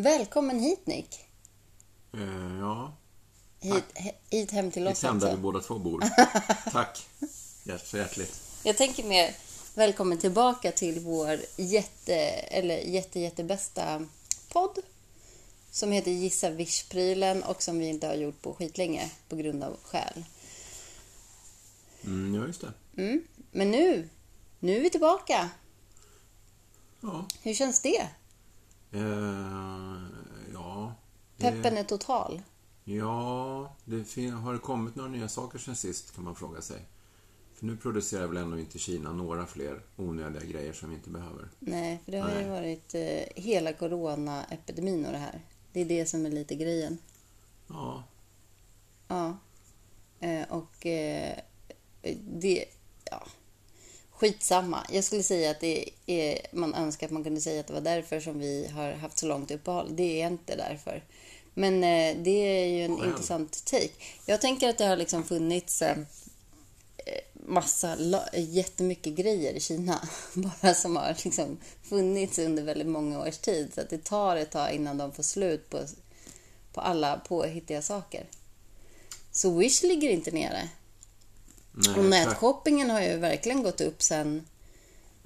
Välkommen hit Nick. Eh, ja, Hit, he, hit hem till oss hem där vi båda två bor. Tack. Så hjärtligt. Jag tänker mer välkommen tillbaka till vår jätte, eller jätte, jättebästa podd. Som heter Gissa Vish-prylen och som vi inte har gjort på skitlänge på grund av skäl. Mm, ja, just det. Mm. Men nu, nu är vi tillbaka. Ja. Hur känns det? Eh, ja. det- Peppen är total. Ja, det har det kommit några nya saker sen sist kan man fråga sig. För nu producerar väl ändå inte Kina några fler onödiga grejer som vi inte behöver. Nej, för det har ju Nej. varit eh, hela coronaepidemin och det här. Det är det som är lite grejen. Ja, Ja. Eh, och eh, det... Ja. Skitsamma. Jag skulle säga att det är, man önskar att man kunde säga att det var därför som vi har haft så långt uppehåll. Det är inte därför. Men eh, det är ju en Själv. intressant take. Jag tänker att det har liksom funnits eh, massa, jättemycket grejer i Kina. Bara som har liksom funnits under väldigt många års tid. Så att det tar ett tag innan de får slut på, på alla påhittiga saker. Så Wish ligger inte nere. Nej, Och nätshoppingen har ju verkligen gått upp sen,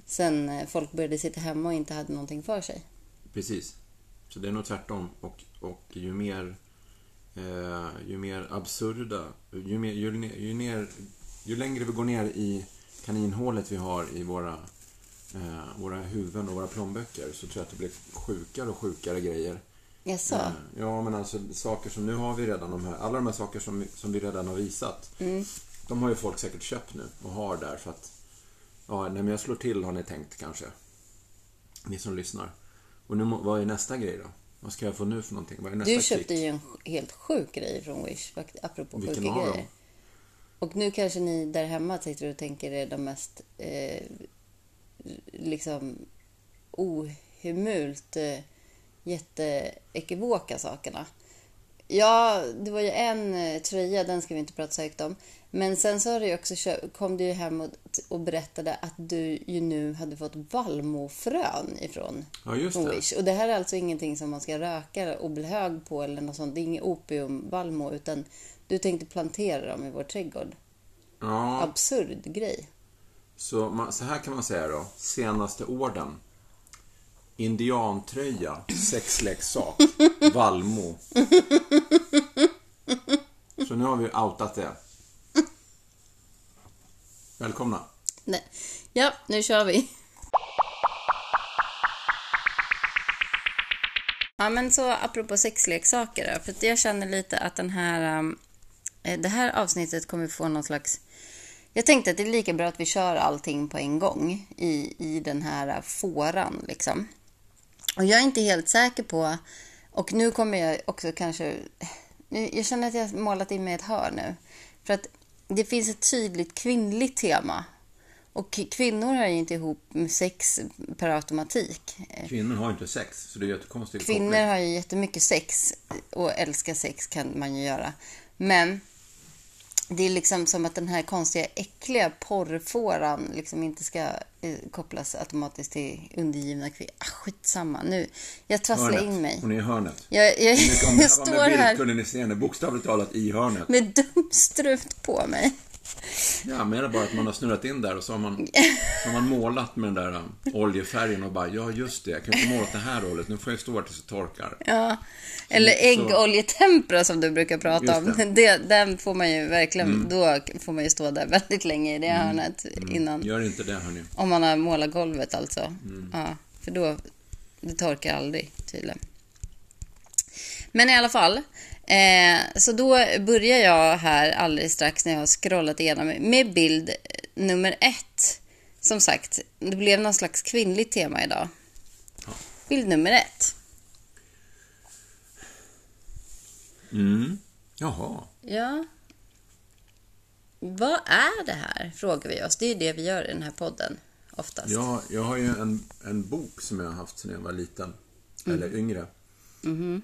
sen eh, folk började sitta hemma och inte hade någonting för sig. Precis. Så det är nog tvärtom. Och, och ju mer eh, ju mer absurda, ju, mer, ju, ju, ner, ju längre vi går ner i kaninhålet vi har i våra, eh, våra huvuden och våra plånböcker så tror jag att det blir sjukare och sjukare grejer. Jaså? Eh, Ja, men alltså saker som nu har vi redan de här, alla de här saker som, som vi redan har visat. Mm. De har ju folk säkert köpt nu och har där för att, ja, nej men jag slår till har ni tänkt kanske. Ni som lyssnar. Och nu, vad är nästa grej då? Vad ska jag få nu för någonting? Vad är nästa Du klick? köpte ju en helt sjuk grej från Wish, apropå Vilken sjuka grejer. Och nu kanske ni där hemma sitter och tänker är de mest eh, liksom ohemult eh, jätteekivoka sakerna. Ja, det var ju en eh, tröja, den ska vi inte prata så högt om. Men sen så har du också kom du ju hem och, och berättade att du ju nu hade fått vallmofrön ifrån Ja, just det. Wish. Och det här är alltså ingenting som man ska röka och bli hög på eller något sånt. Det är inget opiumvallmo utan du tänkte plantera dem i vår trädgård. Ja, Absurd grej. så, man, så här kan man säga då. Senaste orden. Indiantröja, sexleksak, Valmo. Så nu har vi outat det. Välkomna. Nej. Ja, nu kör vi. Ja, men så apropå sexleksaker då, för jag känner lite att den här, um, eh, det här avsnittet kommer få någon slags... Jag tänkte att det är lika bra att vi kör allting på en gång i, i den här uh, fåran liksom. Och jag är inte helt säker på, och nu kommer jag också kanske... nu- Jag känner att jag har målat in mig ett hörn nu. För att det finns ett tydligt kvinnligt tema. Och kvinnor hör ju inte ihop med sex per automatik. Kvinnor har inte sex, så det är jättekonstigt. Kvinnor har ju jättemycket sex och älskar sex kan man ju göra. Men det är liksom som att den här konstiga äckliga porrfåran liksom inte ska eh, kopplas automatiskt till undergivna kvinnor. Ah, skitsamma nu. Jag trasslar Hörnet. in mig. Hon är i hörnet. Jag, jag, Mycket om det jag här var står med bild här kunde ni se henne bokstavligt talat i hörnet. med dumstrut på mig. Jag menar bara att man har snurrat in där och så har man, så har man målat med den där um, oljefärgen och bara, ja just det, jag kan inte måla åt det här hållet, nu får jag stå här tills det torkar. Ja. Eller äggoljetempera som du brukar prata om. det. Mm. Det, den får man ju verkligen, då får man ju stå där väldigt länge i det hörnet innan. Gör inte det hörni. Om man har målat golvet alltså. Mm. Ja, för då, det torkar aldrig tydligen. Men i alla fall. Eh, så då börjar jag här alldeles strax när jag har scrollat igenom med bild nummer ett. Som sagt, det blev någon slags kvinnligt tema idag. Bild nummer ett. Mm. Jaha. Ja. Vad är det här? Frågar vi oss. Det är det vi gör i den här podden oftast. Jag, jag har ju en, en bok som jag har haft sedan jag var liten. Eller yngre.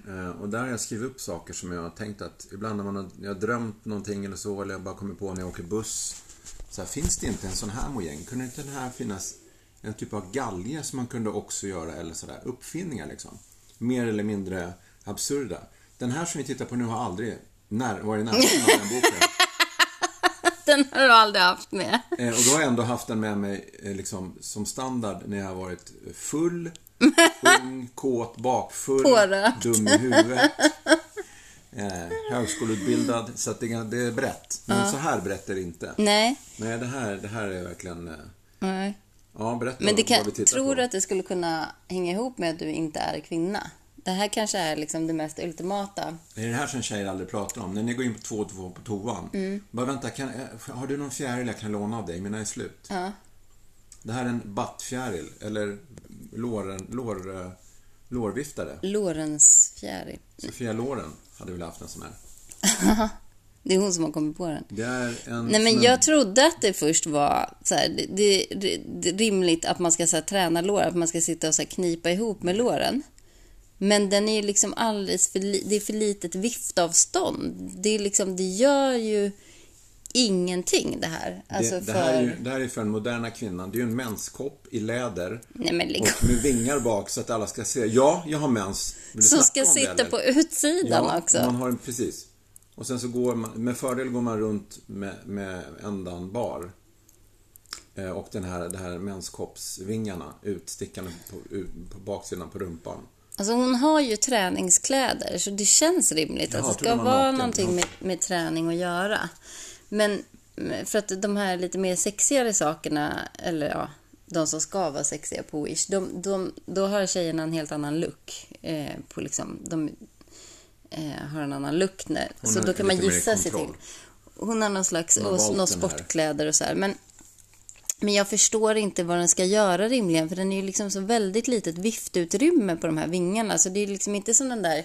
Eh, och där har jag skrivit upp saker som jag har tänkt att ibland när man har, jag har drömt någonting eller så, eller jag bara kommer på när jag åker buss. Så här, finns det inte en sån här mojäng? Kunde inte den här finnas en typ av galge som man kunde också göra, eller sådär, uppfinningar liksom. mer eller mindre absurda. Den här som vi tittar på nu har aldrig när, varit av den boken. Den har du aldrig haft med. Eh, och då har jag ändå haft den med mig eh, liksom, som standard när jag har varit full, ung, kåt, bakfull, Pårökt. dum i huvudet. Eh, högskoleutbildad, så att det, är- det är brett. Men så här brett är det inte. Nej. Nej, det här, det här är verkligen... eh, Nej. Ja, berätta Men det vad kan, vi tittar tror på. du att det skulle kunna hänga ihop med att du inte är kvinna? Det här kanske är liksom det mest ultimata. Det är det här som tjejer aldrig pratar om. När ni går in på två och två på toan. Mm. Bara vänta, kan, eh, har du någon fjäril jag kan låna av dig? Mina är slut. Ja. Det här är en battfjäril, eller låren, lår, eh, lårviftare. Lorens fjäril. Sofia Loren hade väl haft en sån här. Det är hon som har kommit på den. Det är en Nej, men jag trodde att det först var så här, det, det, det, rimligt att man ska så här, träna lår, att man ska sitta och så här, knipa ihop med låren. Men den är ju liksom alldeles för, det är för litet viftavstånd. Det, är liksom, det gör ju ingenting det här. Alltså det, för... det, här är ju, det här är för den moderna kvinnan. Det är ju en menskopp i läder Nej och med vingar bak så att alla ska se. Ja, jag har mens. Som ska det, sitta eller? på utsidan ja, också. Man har en, precis. Och sen så går man, med fördel går man runt med, med ändan bar. Eh, Och den här, det här menskoppsvingarna utstickande på, ut, på baksidan på rumpan. Alltså hon har ju träningskläder så det känns rimligt Jaha, att det ska vara naken. någonting med, med träning att göra. Men mm, för att de här lite mer sexigare sakerna, eller ja, de som ska vara sexiga på Wish, de, de, då har tjejerna en helt annan look. Eh, på liksom, de eh, har en annan look. När, så då kan man gissa sig till. Hon har någon slags, har och här. sportkläder och så här. Men men jag förstår inte vad den ska göra rimligen, för den är ju liksom så väldigt litet viftutrymme på de här vingarna. Så det är liksom inte som den där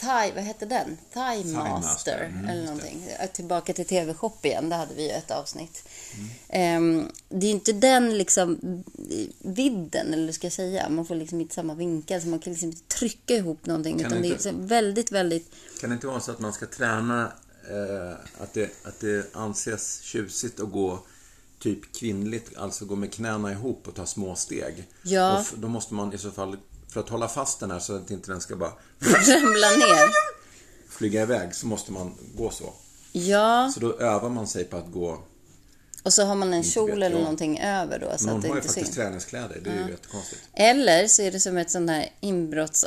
Thai, vad hette den? Thai Master, Master mm, eller någonting. Tillbaka till TV-shop igen, det hade vi ju ett avsnitt. Mm. Ehm, det är inte den liksom vidden, eller ska jag säga. Man får liksom inte samma vinkel, så man kan liksom inte trycka ihop någonting. Kan utan det är inte- liksom väldigt, väldigt... Kan det inte vara så att man ska träna eh, att, det, att det anses tjusigt att gå typ kvinnligt, alltså gå med knäna ihop och ta små steg? Ja. Och då måste man i så fall, för att hålla fast den här så att inte den ska bara ramla ner. flyga iväg, så måste man gå så. Ja, Så då övar man sig på att gå. och så har man en kjol vet eller jag. någonting över då, så att det har ju inte faktiskt syns. träningskläder, det är ju jättekonstigt. Eller så är det som ett sånt här inbrotts...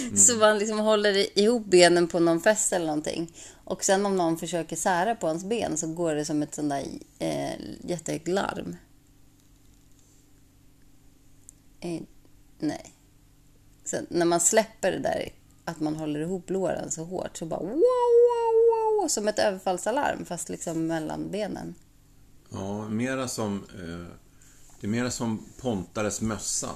Mm. så man liksom håller ihop benen på någon fest eller någonting. Och sen om någon försöker sära på hans ben så går det som ett sånt där eh, jättehögt larm. Eh, nej. Så när man släpper det där att man håller ihop låren så hårt så bara wow, wow, wow, som ett överfallsalarm fast liksom mellan benen. Ja, mera som, eh, det är mera som Pontares mössa.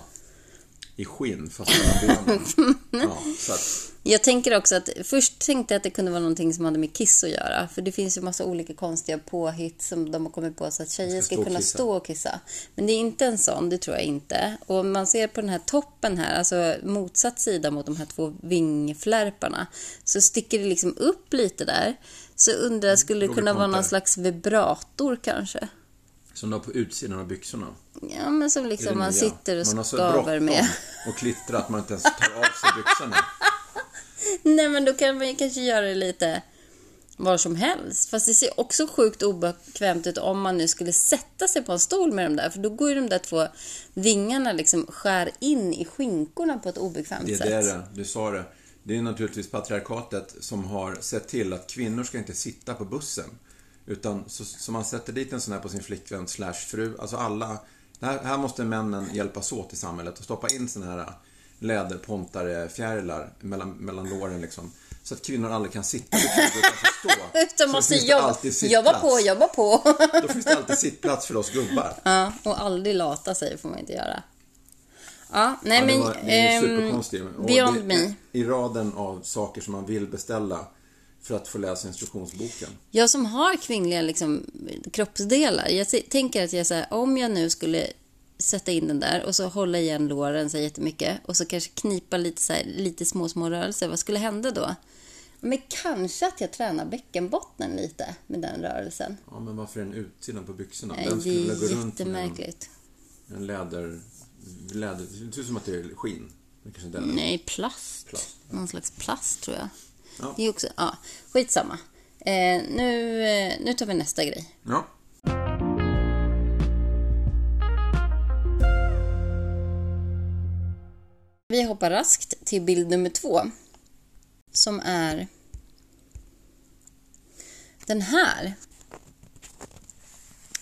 I skinn, fast mellan benen. Ja, så att, Jag tänker också att först tänkte jag att det kunde vara någonting som hade med kiss att göra. För det finns ju massa olika konstiga påhitt som de har kommit på så att tjejer Ska ska, kunna kissa. stå och kissa. Men det är inte en sån, det tror jag inte. Och om man ser på den här toppen här, alltså motsatt sida mot de här två vingflärparna, så sticker det liksom upp lite där. Så undrar jag, skulle det kunna vara någon slags vibrator kanske? Som du har på utsidan av byxorna. Ja, men som liksom man nya. sitter och Man har så skaver med. och klittrar att man inte ens tar av sig byxorna. Nej, men då kan man ju kanske göra det lite var som helst. Fast det ser också sjukt obekvämt ut om man nu skulle sätta sig på en stol med de där. För då går ju de där två vingarna liksom skär in i skinkorna på ett obekvämt Det är sätt. det du sa det. Det är naturligtvis patriarkatet som har sett till att kvinnor ska inte sitta på bussen. Utan så, så man sätter dit en sån här på sin flickvän slash fru. Alltså alla. Här, här måste männen hjälpas åt i samhället och stoppa in såna här läderpontare fjärilar mellan, mellan låren liksom. Så att kvinnor aldrig kan sitta utan får stå. Så måste jobba, jobba på, jobba på. Då finns det alltid sittplats för oss gubbar. ja, och aldrig lata sig får man inte göra. Ja, nej Ja, det men... var, det är ehm, superkonstigt. Beyond det- me. I raden av saker som man vill beställa för att få läsa instruktionsboken. Jag som har kvinnliga liksom, kroppsdelar. Jag tänker att jag så här, om jag nu skulle sätta in den där och så hålla igen låren så jättemycket och så kanske knipa lite, så här, lite små, små rörelser. Vad skulle hända då? Men kanske att jag tränar bäckenbottnen lite med den rörelsen. Ja, men varför är den utsidan på byxorna? Nej, Vem skulle det är gå runt med en, jättemärkligt. en läder... läder... Det ser ut som att det är skinn. Det är. Nej, plast. Plast, Någon slags plast tror jag. Ja. Det är också, ja, skitsamma. Eh, nu, eh, nu tar vi nästa grej. Ja. Vi hoppar raskt till bild nummer två. Som är den här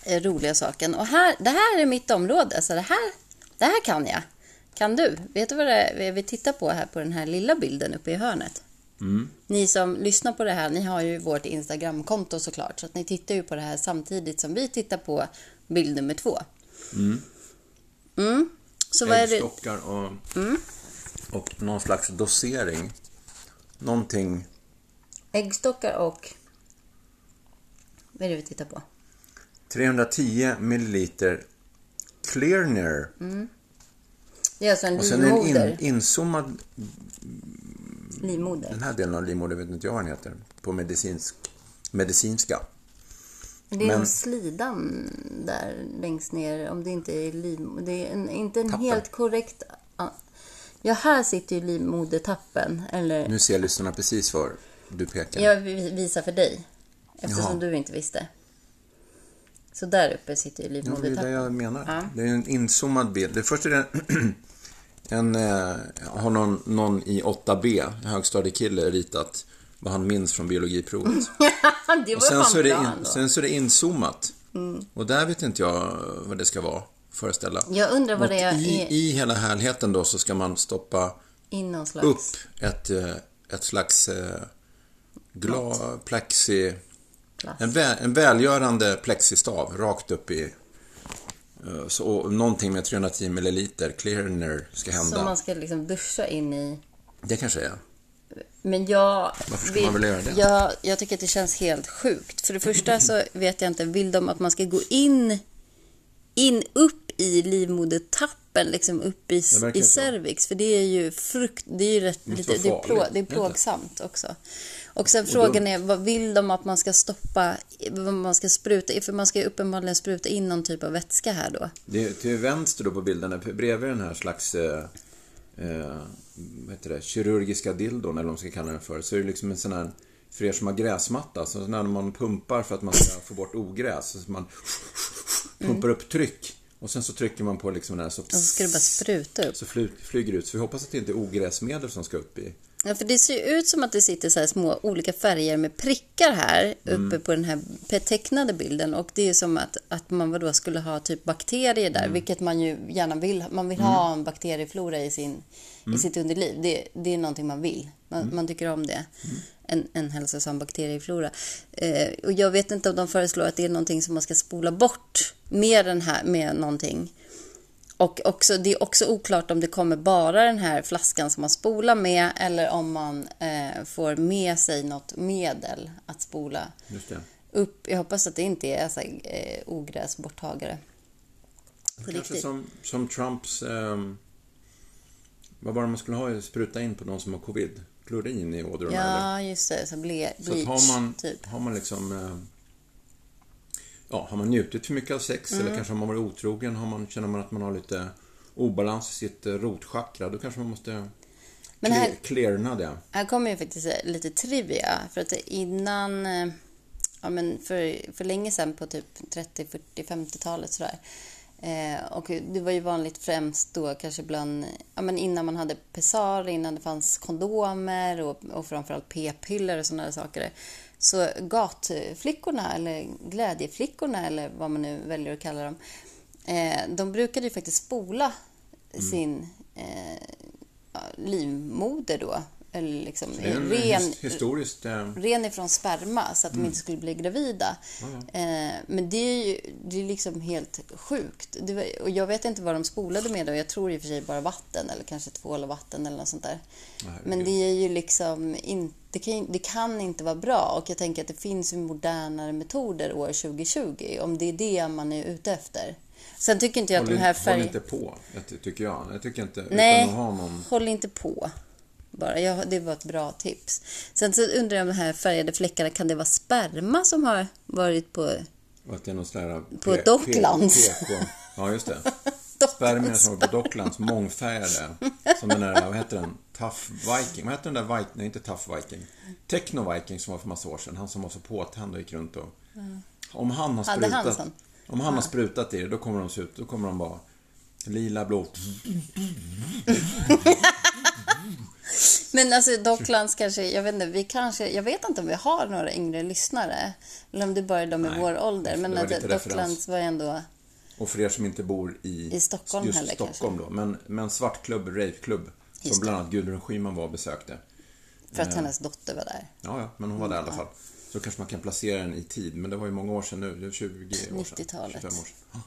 är roliga saken. Och här, det här är mitt område, så det här, det här kan jag. Kan du? Vet du vad det är vi tittar på här på den här lilla bilden uppe i hörnet? Ni som lyssnar på det här, ni har ju vårt Instagramkonto såklart, så att ni tittar ju på det här samtidigt som vi tittar på bild nummer två. Mm. Så vad är det? Och, och någon slags dosering. Någonting... Äggstockar och... Vad är det vi tittar på? 310 milliliter Clearner. Det är alltså en Och sen en livmoder. in, inzoomad... livmoder. Den här delen av livmodern vet inte jag vad den heter. På medicinsk, medicinska. Det är men- slidan där längst ner, om det inte är livmoder. Det är en, inte en Tappen. helt korrekt... Ja, här sitter ju livmodertappen. Eller, Nu ser lyssnarna precis var du pekar. jag vi- visar för dig. Eftersom Jaha. du inte visste. Så där uppe sitter ju Ja, det är livmodertappen. det jag menar. Ja. Det är en inzoomad bild. Det första är en, en eh, har någon, någon i 8B, en högstadiekille, ritat vad han minns från biologiprovet. det Och var sen fan så, är det in, sen så är det inzoomat. Och där vet inte jag vad det ska vara, föreställa. Jag undrar vad Och det är i, i, hela härligheten då så ska man stoppa i någon slags... upp ett, eh, ett slags eh, gla, plexi... Plast. En, vä, en välgörande plexistav rakt upp i... eh, Så, någonting med 310 milliliter cleaner ska hända. Som man ska liksom duscha in i. Det kanske är. Men jag... Varför ska man vilja göra det? Jag, jag tycker att det känns helt sjukt. För det första så vet jag inte, vill de att man ska gå in, in upp i livmodertappen, liksom upp i, i så. cervix? För det är ju frukt, det är ju rätt, lite, det är, plå, det är plågsamt också. Och sen då- frågan är, vad vill de att man ska stoppa, vad man ska spruta? För man ska ju uppenbarligen spruta in någon typ av vätska här då. Det är till vänster då på bilden, bredvid den här slags eh, eh, vad heter det, kirurgiska dildon, eller vad man ska kalla den för, så är det liksom en sån här, för er som har gräsmatta, så när man pumpar för att man ska få bort ogräs, så man pumpar upp tryck. Och sen så trycker man på liksom den här så, Och så ska det bara spruta upp. så fly, flyger det ut. Så vi hoppas att det inte är ogräsmedel som ska upp i. Ja, för det ser ut som att det sitter så små olika färger med prickar här uppe på den här tecknade bilden. Och det är som att, att man då skulle ha typ bakterier där, vilket man ju gärna vill. Man vill ha en bakterieflora i, sin, i sitt underliv. Det, det är någonting man vill. Man, man tycker om det. En, en hälsosam bakterieflora. Eh, och jag vet inte om de föreslår att det är någonting som man ska spola bort med den här, med någonting. Och också, det är också oklart om det kommer bara den här flaskan som man spolar med eller om man eh, får med sig något medel att spola upp. Jag hoppas att det inte är så här, eh, ogräsborttagare. Kanske riktigt. som, som Trumps... ehm, vad var det man skulle ha? Spruta in på de som har covid? Klorin i ådrorna eller? Ja, just det. Så ble, Så bleach, har man, typ. har man liksom... eh, Ja, har man njutit för mycket av sex Mm. eller kanske har man varit otrogen, har man, känner man att man har lite obalans i sitt eh, rotchakra, då kanske man måste Men här, clear, clearna det. Här kommer ju faktiskt eh, lite trivia. För att innan, eh, ja men för, för länge sedan på typ 30, 40, 50-talet sådär. Eh, och det var ju vanligt främst då kanske bland, ja men innan man hade pessar, innan det fanns kondomer och, och framförallt p-piller och sådana saker. Så gatflickorna eller glädjeflickorna eller vad man nu väljer att kalla dem. Eh, de brukade ju faktiskt spola sin eh, livmoder då. Liksom ren, his, historiskt... Eh, ren ifrån sperma så att de inte skulle bli gravida. Eh, men det är ju det är liksom helt sjukt. Var, och jag vet inte vad de spolade med då. Jag tror i och för sig bara vatten eller kanske tvål och vatten eller något sånt där. herregud. Men det är ju liksom inte, det kan, det kan inte vara bra och jag tänker att det finns modernare metoder år 2020 om det är det man är ute efter. Sen tycker inte jag att håll, de här in- håll färgerna... inte på, tycker jag. Jag tycker inte, Nej, att någon... håll inte på. Bara. Jag, det var ett bra tips. Sen så undrar jag om de här färgade fläckarna, kan det vara sperma som har varit på att det är någon sån där... På Docklands. Ja, just det. spermierna som var på Docklands mångfärgade. Som den där, vad heter den? Tough Viking. Vad heter den där Viking? Nej, inte Tough Viking. Techno Viking som var för massa år sedan. Han som var så påtänd och gick runt och... Om han har han sprutat... sån? Om han har sprutat i det, då kommer de se ut, då kommer de vara lila, blå. Men alltså Docklands kanske, jag vet inte, vi kanske, jag vet inte om vi har några yngre lyssnare. Eller om det bara är de i Nej, vår ålder. Men det var att lite referens. Docklands var ändå... Och för er som inte bor i, I Stockholm just heller, Stockholm då. Men, men svartklubb, raveklubb. Som Just bland annat Gudrun Schyman var och besökte. För att hennes dotter var där. Ja, ja, men hon var där i alla fall. Så kanske man kan placera den i tid. Men det var ju många år sedan nu. Det är 20 år sedan. 90-talet. 25 år sedan.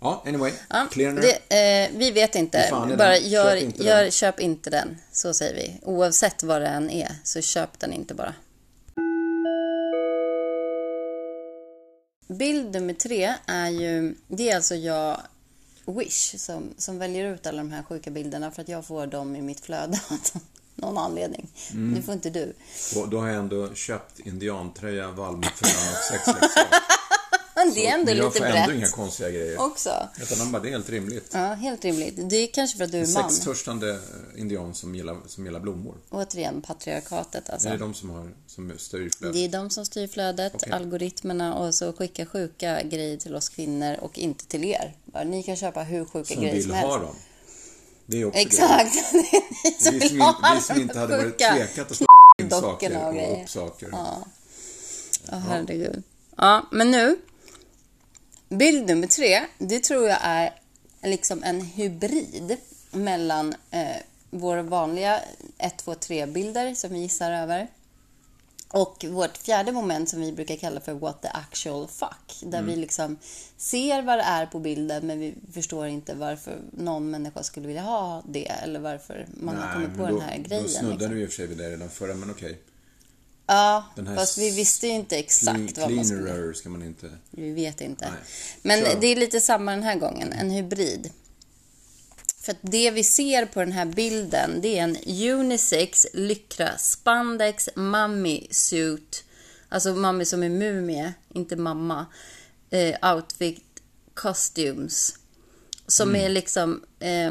Ja, anyway. Ja, det, eh, vi vet inte. Bara gör, Köp inte gör, den. köp inte den. Så säger vi. Oavsett vad det än är, så köp den inte bara. Bild nummer tre är ju, det är alltså jag, Wish, som, som väljer ut alla de här sjuka bilderna för att jag får dem i mitt flöde av någon anledning. Mm. Det får inte du. Och då har jag ändå köpt indiantröja, valmuefrön och sexleksak. Men det är ändå Men jag lite får ändå inga brett konstiga grejer. också. Utan de bara, det är helt rimligt. Ja, helt rimligt. Det är kanske för att du är man. Sextörstande indian som gillar, som gillar blommor. Återigen patriarkatet alltså. Det är de som, har, som styr flödet. Det är de som styr flödet, Okej. algoritmerna och så skickar sjuka grejer till oss kvinnor och inte till er. Ni kan köpa hur sjuka Som grejer vill som ha helst. dem. Det är också Exakt! Det är ni som vill som, ha inte, vi som inte hade varit tvekat att in dockorna saker och och upp saker. Ja, herregud. Ja, men nu. Bild nummer tre, det tror jag är liksom en hybrid mellan eh, våra vanliga 1, 2, 3-bilder som vi gissar över och vårt fjärde moment som vi brukar kalla för what the actual fuck. Där Mm. vi liksom ser vad det är på bilden men vi förstår inte varför någon människa skulle vilja ha det eller varför man har kommit på men den här grejen. Då snuddade liksom. vi i och för sig vid det redan förra, men okej. Ja, Den här fast vi visste ju inte exakt Clean- vad man skulle... Ska man inte... Vi vet inte. Nej. Men Kör. det är lite samma den här gången, en hybrid. För att det vi ser på den här bilden, det är en unisex lycra spandex mummy suit. Alltså mummy som är mumie, inte mamma. Eh, outfit costumes. Som är liksom... Eh,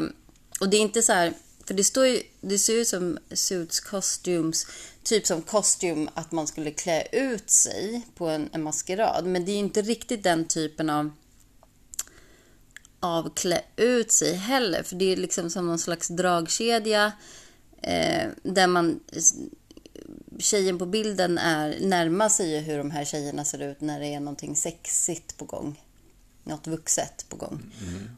och det är inte så här... För det står ju... Det ser ut som suits costumes. Typ som kostym att man skulle klä ut sig på en, en maskerad. Men det är ju inte riktigt den typen av av klä ut sig heller. För det är liksom som någon slags dragkedja eh, där man tjejen på bilden är närmar sig ju hur de här tjejerna ser ut när det är någonting sexigt på gång. Något vuxet på gång.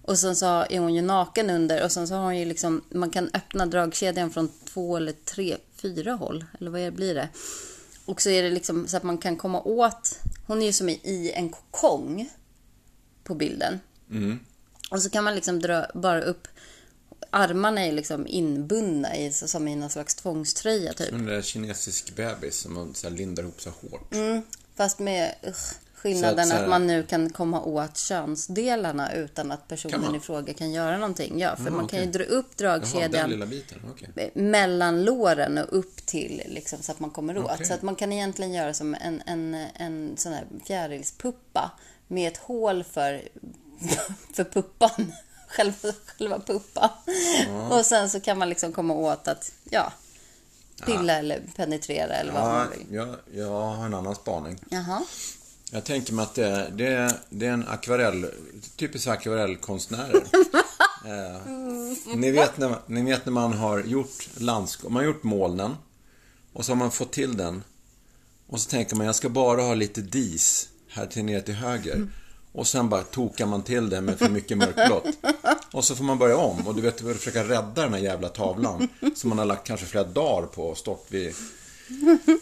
Och sen så är hon ju naken under och sen så har hon ju liksom, man kan öppna dragkedjan från två eller tre, fyra håll. Eller vad blir det? Och så är det liksom så att man kan komma åt, hon är ju som i- en kokong på bilden. Och så kan man liksom dra bara upp, armarna är liksom inbundna i, som i någon slags tvångströja typ. Som en kinesisk bebis som man så lindar ihop så hårt. Mm, fast med usch, skillnaden Så att, så att, man nu kan komma åt könsdelarna utan att personen i fråga kan göra någonting. Ja, för Ah, man kan ju dra upp Jaha, dragkedjan lilla biten. Okej. mellan låren och upp till liksom, så att man kommer åt. Okej. Så att man kan egentligen göra som en, en, en sån här fjärilspuppa med ett hål för, för puppan. Själva, själva puppan. Och sen så kan man liksom komma åt att, ja, pilla eller penetrera eller vad man vill. jag, jag har en annan spaning. Jaha. Jag tänker mig att det, det, det är en akvarell, typiskt akvarellkonstnärer. eh, ni, vet när, ni vet när man har gjort landskap, man har gjort molnen och så har man fått till den. Och så tänker man, jag ska bara ha lite dis här till ner till höger. Och sen bara tokar man till det med för mycket mörkblått. Och så får man börja om och du vet, försöka rädda den här jävla tavlan. Som man har lagt kanske flera dagar på och stått vid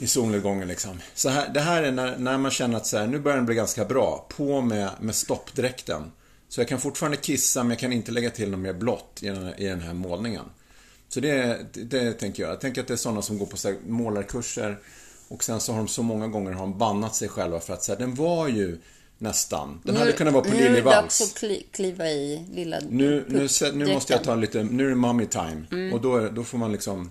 i solnedgången liksom. Så här, det här är när, när man känner att så här, nu börjar den bli ganska bra. På med, med stoppdräkten. Så jag kan fortfarande kissa men jag kan inte lägga till något mer blått i här- i den här målningen. Så det, det, det tänker jag. Jag tänker att det är sådana som går på så här, målarkurser och sen så har de så många gånger har de bannat sig själva för att säga den var ju nästan. Den hade kunnat vara på nu är det dags att kli, kliva i lilla Nu, nu, nu måste jag ta lite, nu är det mommy time. Mm. Och då, då får man liksom,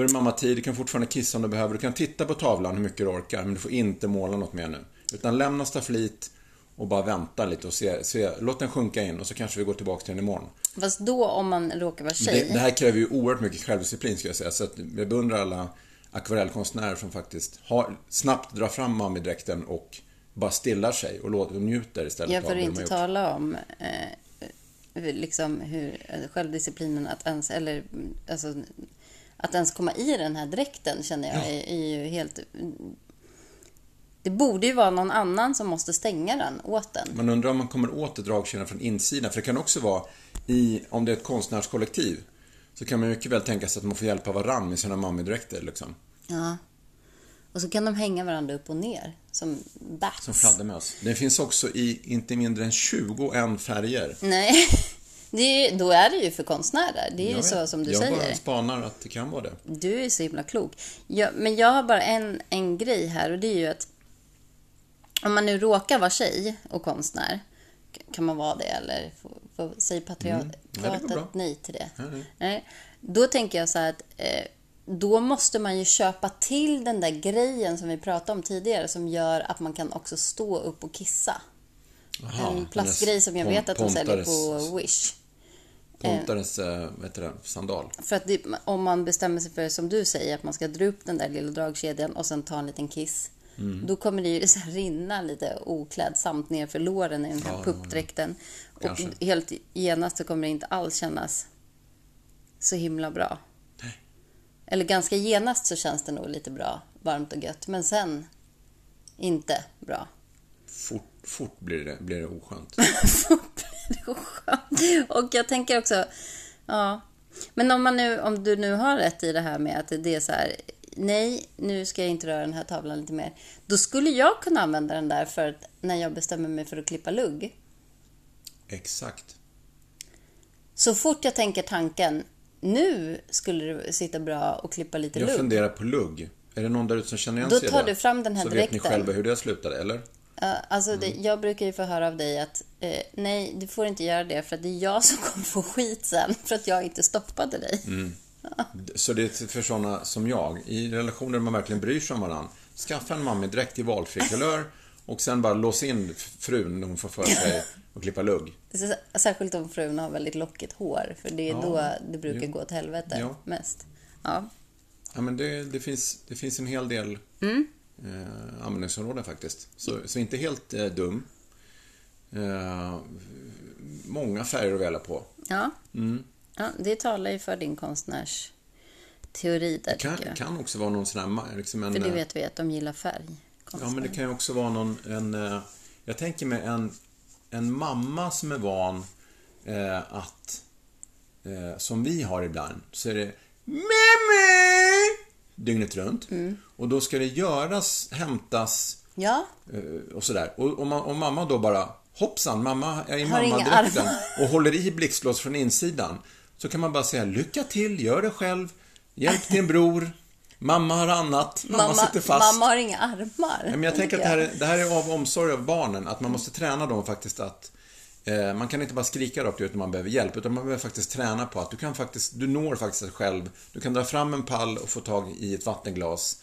då är det mammatid, du kan fortfarande kissa om du behöver. Du kan titta på tavlan hur mycket du orkar, men du får inte måla något mer nu. Utan lämna stafflit och bara väntar lite och se, se, låt den sjunka in och så kanske vi går tillbaka till den imorgon. Fast då om man råkar vara tjej. Det, det här kräver ju oerhört mycket självdisciplin ska jag säga. Så att jag beundrar alla akvarellkonstnär som faktiskt har, snabbt drar fram mamidräkten och bara stillar sig och, låter, och njuter istället Jag av får det de har inte gjort. tala om eh, liksom hur eh, självdisciplinen att ens, eller alltså, att ens komma i den här dräkten känner jag är, är ju helt... Det borde ju vara någon annan som måste stänga den åt den. Man undrar om man kommer åt dragkedjan från insidan. För det kan också vara i, om det är ett konstnärskollektiv, så kan man mycket väl tänka sig att man får hjälpa varann med sina mammidräkter liksom. Ja. Och så kan de hänga varandra upp och ner som bats. Som fladdermöss. Det finns också i inte mindre än 21 färger. Nej, det är, då är det ju för konstnärer. Det är ju Jag så som du jag säger. bara spanar att det kan vara det. Du är så himla klok. Jag, men jag har bara en, en grej här och det är ju att om man nu råkar vara tjej och konstnär, kan man vara det eller säger patriarkatet bra. nej till det? Nej, nej. Nej. Då tänker jag så här att eh, då måste man ju köpa till den där grejen som vi pratade om tidigare som gör att man kan också stå upp och kissa. Jaha, en plastgrej som jag vet att de säljer på Wish. Pontares, eh, det, sandal. För att det, om man bestämmer sig för, som du säger, att man ska dra upp den där lilla dragkedjan och sen ta en liten kiss. Mm. Då kommer det ju så här rinna lite oklädsamt ner för låren i den här Ja, ja, ja. puppdräkten. Och helt genast så kommer det inte alls kännas så himla bra. Nej. Eller ganska genast så känns det nog lite bra, varmt och gött. Men sen inte bra. Fort, fort blir det, blir det oskönt. Det skönt. Och jag tänker också, ja. Men om, man nu, om du nu har rätt i det här med att det är så här, nej, nu ska jag inte röra den här tavlan lite mer. Då skulle jag kunna använda den där för att när jag bestämmer mig för att klippa lugg. Exakt. Så fort jag tänker tanken, nu skulle det sitta bra och klippa lite Jag lugg. funderar på lugg. Är det någon där ute som känner igen Då sig i tar det? du fram den här Så vet ni dräkten. själva hur det slutade, eller? Alltså det, Mm. jag brukar ju få höra av dig att eh, nej, du får inte göra det för att det är jag som kommer få skit sen för att jag inte stoppade dig. Mm. Så det är för sådana som jag, i relationer där man verkligen bryr sig om varandra. Skaffa en mammidräkt i valfri kulör och sen bara lås in frun när hon får för sig att klippa lugg. Särskilt om frun har väldigt lockigt hår, för det är Ja, då det brukar jo. gå åt helvete Ja. mest. Ja. Ja, men det, det, finns, det finns en hel del Mm. Eh, användningsområden faktiskt. Så, så inte helt eh, dum. Eh, många färger att välja på. Ja. Mm. ja, det talar ju för din konstnärsteori där, Det kan, jag. kan också vara någon sån här... Liksom en, För det eh, vet vi att de gillar färg. Ja, men det kan ju också vara någon, en, eh, jag tänker mig en, en mamma som är van eh, att, eh, som vi har ibland, så är det Mimmi! Dygnet runt. Mm. Och då ska det göras, hämtas Ja, eh, och sådär. Och, och, och mamma då bara, hoppsan, mamma är i mammadräkten och håller i blixtlås från insidan. Så kan man bara säga, lycka till, gör det själv, hjälp din bror, mamma har annat, mamma, mamma, sitter fast. mamma har inga armar. Men jag tänker att det här, är, det här är av omsorg av barnen, att man måste träna dem faktiskt att eh, man kan inte bara skrika rakt ut när man behöver hjälp, utan man behöver faktiskt träna på att du kan faktiskt, du når faktiskt själv. Du kan dra fram en pall och få tag i ett vattenglas.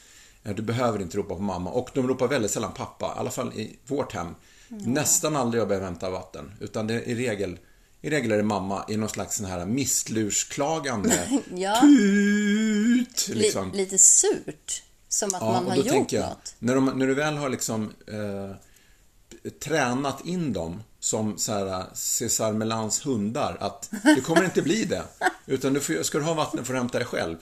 Eh, Du behöver inte ropa på mamma. Och de ropar väldigt sällan pappa, i alla fall i vårt hem. Nästan aldrig jag behöver hämta vatten, utan det är i regel i regel är det mamma i någon slags sån här misslursklagande Ja. tut, Li, liksom. lite surt. Som att Ja, man har gjort jag, något. När, de, när du väl har liksom eh, tränat in dem som så här, Cesar Melans hundar, att det kommer inte bli det. Utan du får, ska du ha vatten får du hämta det själv.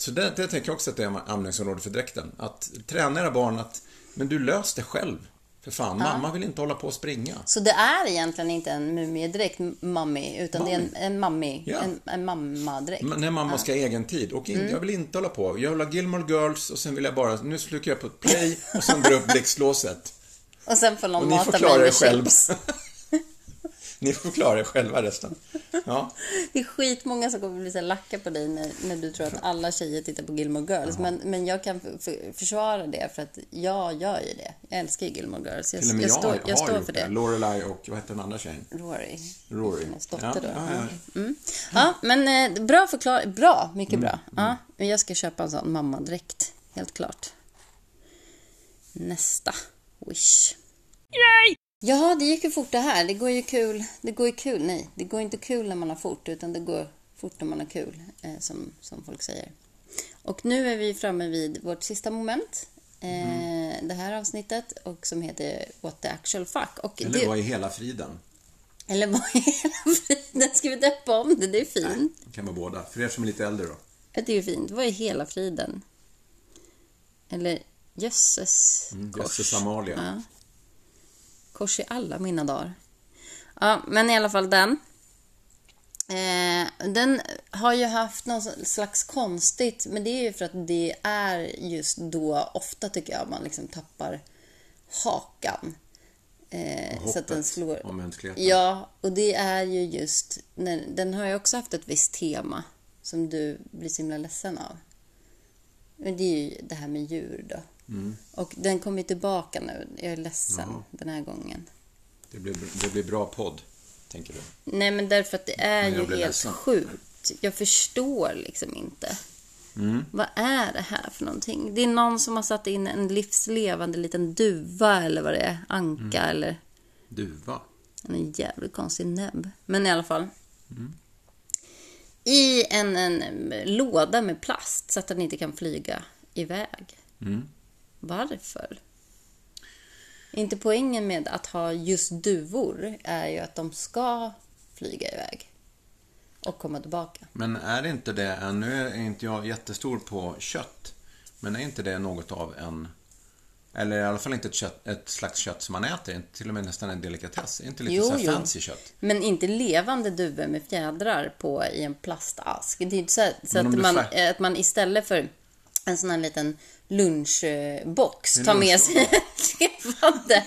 Så det, det tänker jag också att det är användningsområde för dräkten. Att träna era barn att, men du lös det själv. För fan, mamma vill inte hålla på och springa. Så det är egentligen inte en mumiedräkt, mammi, utan det är en, Mammi. en mammi, Ja. en, en mammadräkt. Men När mamma ska ha egen tid. Och Mm. in, jag vill inte hålla på. Jag vill ha Gilmore Girls och sen vill jag bara, nu trycker jag på play och sen drar upp blixtlåset. Och sen får någon Och mata mig med själv. chips. Ni får klara er själva resten. Ja. Det är skitmånga som kommer bli så lacka på dig när, när du tror att alla tjejer tittar på Gilmore Girls. Men, men jag kan för, för, försvara det för att jag gör ju det. Jag älskar ju Gilmore Girls. Jag, Till och med jag, jag, står, har jag står för det. det. Lorelai och vad heter den andra tjejen? Rory. Rory. Hennes dotter Ja, då. ja, ja. Mm. ja, men eh, bra förklar Bra, mycket Mm, bra. Ja, men jag ska köpa en sån mammadräkt. Helt klart. Nästa. Wish. Ja, det gick ju fort det här. Det går ju kul. Det går ju kul. Nej, det går inte kul när man har fort, utan det går fort när man har kul, eh, som, som folk säger. Och nu är vi framme vid vårt sista moment. Eh, Det här avsnittet och som heter What the actual fuck. Och Eller det, vad är hela friden? eller vad är hela friden? Ska vi döpa om det? Det är fint. Det kan vara båda. För er som är lite äldre då. Det är fint. Vad är hela friden? Eller jösses Mm. Jösses Amalia. Ja. Kors i alla mina dagar. Ja, men i alla fall den. Eh, den har ju haft någon slags konstigt, men det är ju för att det är just då ofta tycker jag man liksom tappar hakan. Eh, Och så att den hoppet slår... om mänskligheten. Ja, och det är ju just... När, den har ju också haft ett visst tema som du blir så himla ledsen av. Men det är ju det här med djur då. Mm. Och den kommer tillbaka nu. Jag är ledsen Ja. den här gången. Det blir, det blir bra podd, tänker du. Nej, men därför att det är ju helt ledsen. sjukt. Jag förstår liksom inte. Mm. Vad är det här för någonting? Det är någon som har satt in en livslevande liten duva eller vad det är. Anka Mm. eller Duva. en jävligt konstig näbb. Men i alla fall. I en, en låda med plast så att den inte kan flyga iväg. Mm. Varför? Inte poängen med att ha just duvor är ju att de ska flyga iväg och komma tillbaka. Men är det inte det, nu är inte jag jättestor på kött, men är inte det något av en, eller i alla fall inte ett, kött, ett slags kött som man äter, till och med nästan en delikatess, inte lite Jo, så fancy kött? Men inte levande duvor med fjädrar på i en plastask. Det är inte så, här, så att, man, eh, att man istället för en sån här liten lunchbox tar med sig ett levande.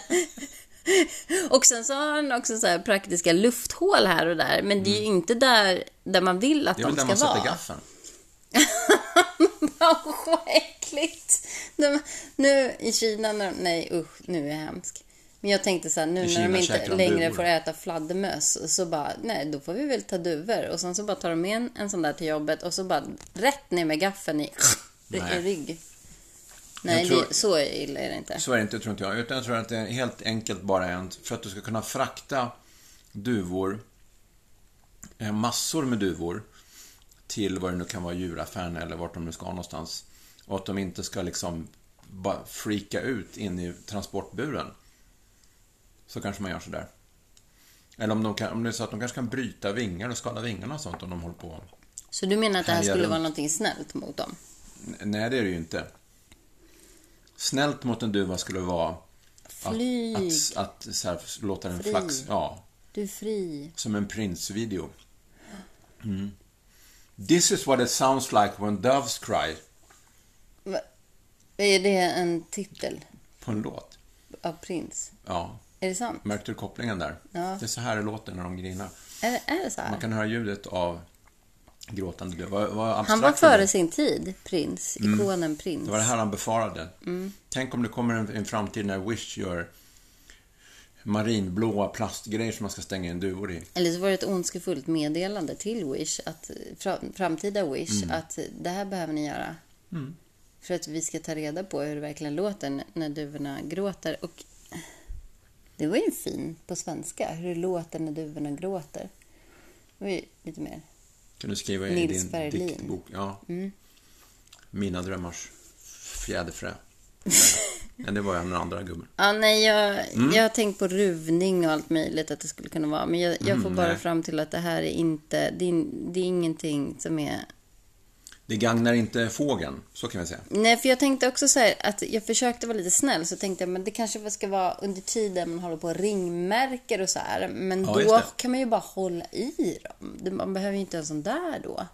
Och sen så har han också så här praktiska lufthål här och där. Men det är ju inte där, där man vill att Mm. Det är de väl där ska man sätter vara. gaffeln? Usch, vad äckligt! De, nu i Kina, när, nej usch, nu är jag hemsk. Men jag tänkte så här, nu när de inte de längre duvor. får äta fladdermöss, så bara, nej, då får vi väl ta duvor. Och sen så bara tar de med en, en sån där till jobbet och så bara rätt ner med gaffeln i, i rygg. Nej, tror- det, så illa är det inte. Så är det inte, tror inte jag. Utan jag tror att det är helt enkelt bara en, för att du ska kunna frakta duvor, eh, massor med duvor, till vad det nu kan vara, djuraffären eller vart de nu ska någonstans. Och att de inte ska liksom bara freaka ut in i transportburen. Så kanske man gör sådär. Eller om, de kan, om det är så att de kanske kan bryta vingar och skada vingarna och sånt om de håller på. Så du menar att det här skulle runt. vara någonting snällt mot dem? Nej, det är det ju inte. Snällt mot en duva skulle vara Flyg, Att, att, att så här, låta den Fri. flax... Ja, du är fri. som en Prince-video. Mm. This is what it sounds like when doves cry. Va, är det en titel På en låt. av Prince? Ja, Är det sant? märkte du kopplingen där? Ja. Det är så här det låter när de grinar. Är, är det så här? Man kan höra ljudet av gråtande duva. Vad, vad Han var före sin tid, prins. Ikonen prins. Mm. Det var det här han befarade. Tänk om det kommer en, en framtid när Wish gör marinblåa plastgrejer som man ska stänga in duvor i. Eller så var det ett ondskefullt meddelande till Wish, att, fram- framtida Wish, Mm. att det här behöver ni göra. För att vi ska ta reda på hur det verkligen låter när duvorna gråter. Och det var ju fin på svenska, hur det låter när duvorna gråter. Det var ju lite mer. Kan du skriva i Nils din Ferlin. diktbok? Ja. Mina drömmars fjäderfrö. Nej, det var ju den andra gubben. Ja, nej, jag, Mm. jag har tänkt på ruvning och allt möjligt att det skulle kunna vara. Men jag, jag får Mm, bara nej. fram till att det här är inte, det är, det är ingenting som är Det gagnar inte fågeln, så kan vi säga. Nej, för jag tänkte också så här att jag försökte vara lite snäll så tänkte jag men det kanske ska vara under tiden man håller på och ringmärker och så här. Men Ja, då kan man ju bara hålla i dem. Man behöver ju inte en sån där då.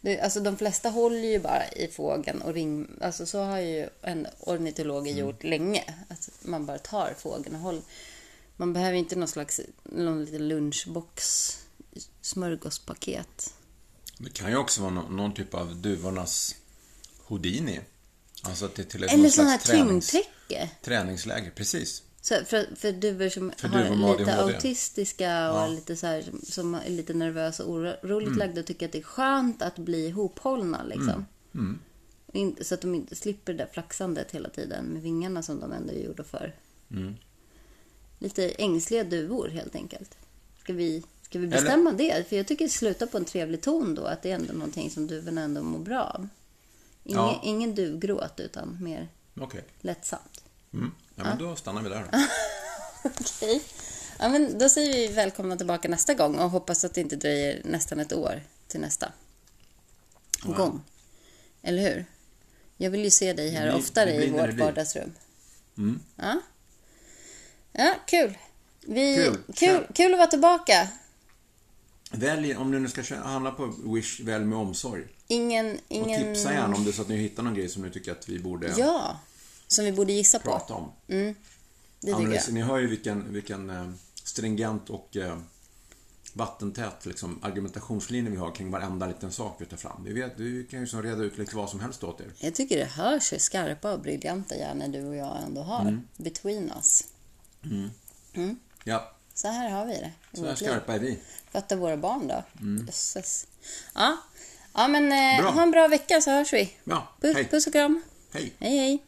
Det, alltså de flesta håller ju bara i fågeln och ring... Alltså så har ju en ornitolog Mm. gjort länge. Att man bara tar fågeln och håller. Man behöver inte någon slags någon liten lunchbox smörgåspaket. Det kan ju också vara nå- någon typ av duvornas Houdini. Alltså till, till ett Eller någon sån här tränings, tyngdtäcke. träningsläger. Precis. Så för, för duvor som För har duvor lite ADHD. autistiska och Ja. lite så här, som är lite nervösa och oroligt Mm. lagda och tycker att det är skönt att bli ihophållna liksom. Mm. In, så att de inte slipper det där flaxandet hela tiden med vingarna som de ändå gjorde för. Mm. lite ängsliga duvor helt enkelt. Ska vi, ska vi bestämma det? För jag tycker det slutar på en trevlig ton då, att det är ändå någonting som duvorna ändå mår bra av. Ingen, Ja. ingen duvgråt, utan mer Okej. lättsamt. Mm. Ja, men då stannar vi där då. Okej. Ja, men då säger vi välkomna tillbaka nästa gång och hoppas att det inte dröjer nästan ett år till nästa gång. Eller hur? Jag vill ju se dig här blir- oftare i vårt vardagsrum. Mm. Ja. Ja, kul. Vi, Kul. kul. Kul att vara tillbaka. Välj, om du nu ska handla på Wish, välj med omsorg. Ingen... Och ingen... tipsa gärna om det är så att ni hittar någon grej som ni tycker att vi borde Ja, som vi borde gissa på. prata om. Det tycker Analys, jag. ni hör ju vilken, vilken eh, stringent och eh, vattentät liksom, argumentationslinje vi har kring varenda liten sak vi tar fram. Vi, vet, vi kan ju som reda ut lite vad som helst åt er. Jag tycker det hörs hur skarpa och briljanta hjärnor du och jag ändå har. Mm. Between us. Ja, Så här har vi det så här skarpa är vi. Fatta våra barn då. Jösses. Ja. ja, men eh, ha en bra vecka så hörs vi. Ja, Puss, hej. puss och kram. Hej. Hej, hej.